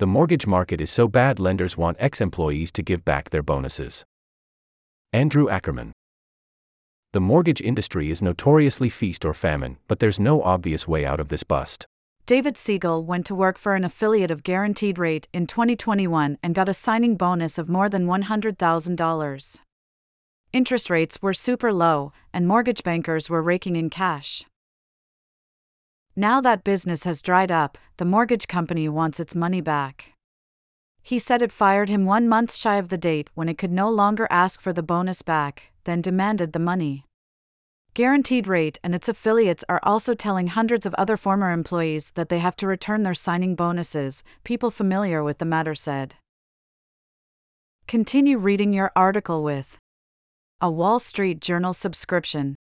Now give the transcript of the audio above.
The mortgage market is so bad lenders want ex employees to give back their bonuses. Andrew Ackerman. The mortgage industry is notoriously feast or famine, but there's no obvious way out of this bust. David Siegel went to work for an affiliate of Guaranteed Rate in 2021 and got a signing bonus of more than $100,000. Interest rates were super low, and mortgage bankers were raking in cash. Now that business has dried up, the mortgage company wants its money back. He said it fired him one month shy of the date when it could no longer ask for the bonus back, then demanded the money. Guaranteed Rate and its affiliates are also telling hundreds of other former employees that they have to return their signing bonuses, people familiar with the matter said. Continue reading your article with a Wall Street Journal subscription.